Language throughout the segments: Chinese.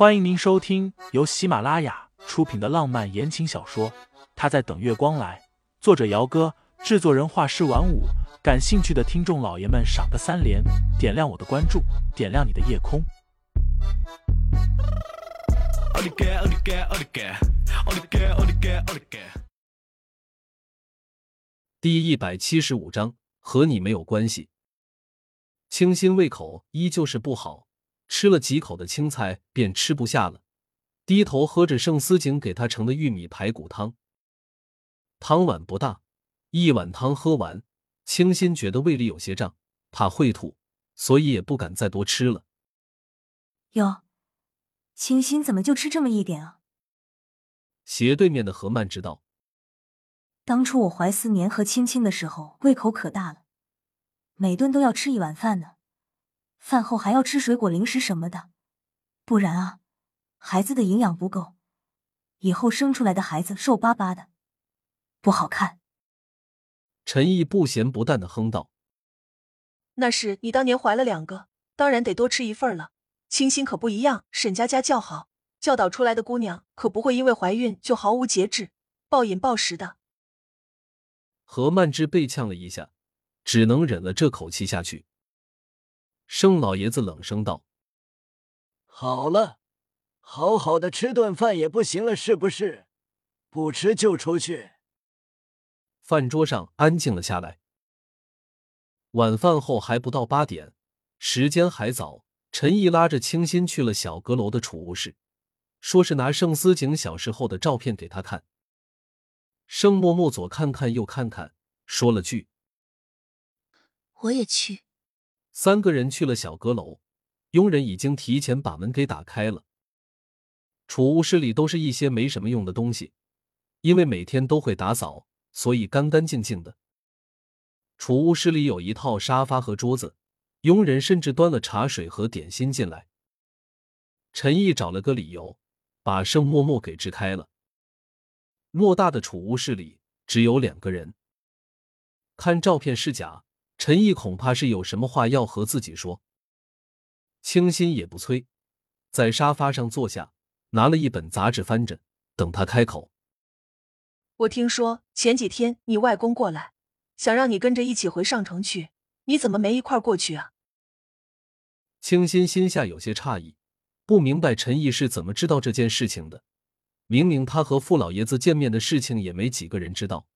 欢迎您收听由喜马拉雅出品的浪漫言情小说《他在等月光来》，作者：姚哥，制作人：画师晚舞。感兴趣的听众老爷们，赏个三连，点亮我的关注，点亮你的夜空。第一百七十五章，和你没有关系。清新胃口依旧是不好。吃了几口的青菜，便吃不下了，低头喝着盛思景给他盛的玉米排骨汤。汤碗不大，一碗汤喝完，清新觉得胃里有些胀，怕会吐，所以也不敢再多吃了。哟，清新怎么就吃这么一点啊？斜对面的何曼知道，当初我怀思年和青青的时候，胃口可大了，每顿都要吃一碗饭呢。饭后还要吃水果、零食什么的，不然啊，孩子的营养不够，以后生出来的孩子瘦巴巴的，不好看。陈毅不咸不淡的哼道：“那是你当年怀了两个，当然得多吃一份了。清新可不一样，沈家家教好，教导出来的姑娘可不会因为怀孕就毫无节制、暴饮暴食的。”何曼芝被呛了一下，只能忍了这口气下去。盛老爷子冷声道：“好了，好好的吃顿饭也不行了，是不是？不吃就出去。”饭桌上安静了下来。晚饭后还不到八点，时间还早。陈毅拉着清新去了小阁楼的储物室，说是拿盛思景小时候的照片给他看。盛默默左看看右看看，说了句：“我也去。”三个人去了小阁楼，佣人已经提前把门给打开了。储物室里都是一些没什么用的东西，因为每天都会打扫，所以干干净净的。储物室里有一套沙发和桌子，佣人甚至端了茶水和点心进来。陈毅找了个理由，把盛默默给支开了。偌大的储物室里只有两个人，看照片是假。陈毅恐怕是有什么话要和自己说。清新也不催，在沙发上坐下，拿了一本杂志翻着，等他开口。我听说前几天你外公过来，想让你跟着一起回上城去，你怎么没一块过去啊？清新心下有些诧异，不明白陈毅是怎么知道这件事情的。明明他和傅老爷子见面的事情也没几个人知道。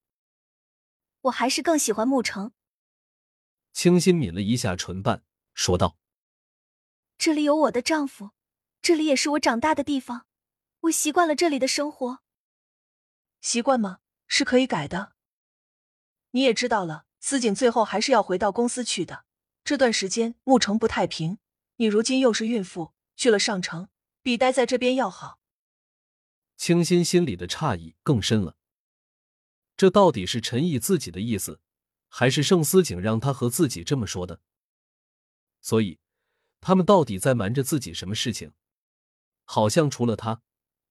我还是更喜欢沐城。清新抿了一下唇瓣，说道：“这里有我的丈夫，这里也是我长大的地方，我习惯了这里的生活。习惯吗？是可以改的。你也知道了，思景最后还是要回到公司去的。这段时间沐城不太平，你如今又是孕妇，去了上城比待在这边要好。”清新心里的诧异更深了，这到底是陈毅自己的意思？还是盛思景让他和自己这么说的，所以他们到底在瞒着自己什么事情？好像除了他，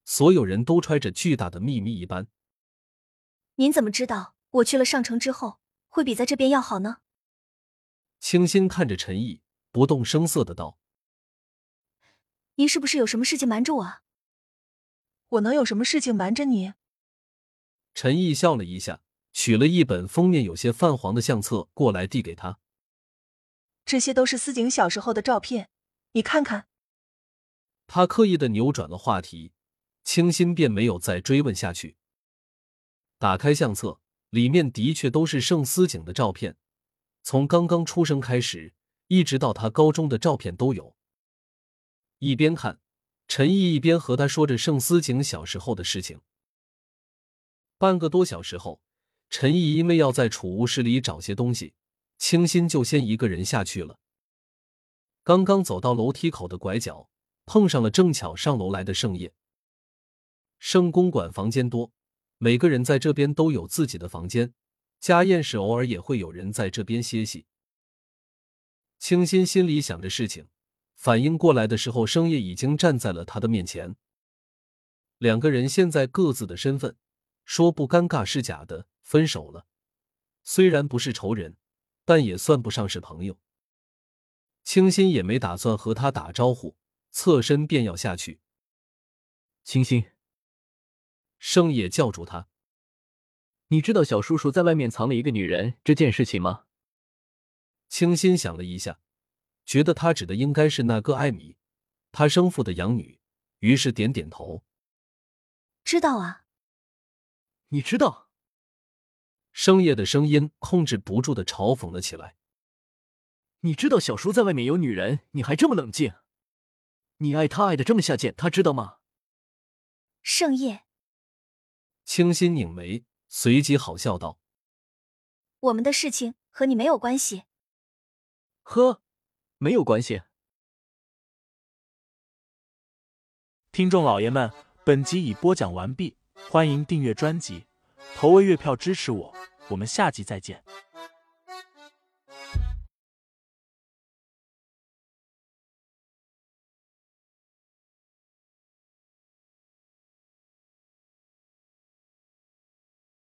所有人都揣着巨大的秘密一般。您怎么知道我去了上城之后会比在这边要好呢？清新看着陈毅，不动声色的道：“您是不是有什么事情瞒着我啊？”我能有什么事情瞒着你？陈毅笑了一下。取了一本封面有些泛黄的相册过来，递给他。这些都是思景小时候的照片，你看看。他刻意的扭转了话题，清新便没有再追问下去。打开相册，里面的确都是盛思景的照片，从刚刚出生开始，一直到他高中的照片都有。一边看，陈毅一边和他说着盛思景小时候的事情。半个多小时后。陈毅因为要在储物室里找些东西，清新就先一个人下去了。刚刚走到楼梯口的拐角，碰上了正巧上楼来的盛业。盛公馆房间多，每个人在这边都有自己的房间，家宴时偶尔也会有人在这边歇息。清新心里想着事情，反应过来的时候，盛业已经站在了他的面前。两个人现在各自的身份，说不尴尬是假的。分手了，虽然不是仇人，但也算不上是朋友。清新也没打算和他打招呼，侧身便要下去，清新，盛野叫住他。你知道小叔叔在外面藏了一个女人这件事情吗？清新想了一下，觉得他指的应该是那个艾米，他生父的养女，于是点点头。知道啊，你知道？生夜的声音控制不住的嘲讽了起来。你知道小叔在外面有女人，你还这么冷静？你爱他爱的这么下贱，他知道吗？盛夜，清新拧眉，随即好笑道：“我们的事情和你没有关系。”呵，没有关系。听众老爷们，本集已播讲完毕，欢迎订阅专辑，投喂月票支持我，我们下集再见。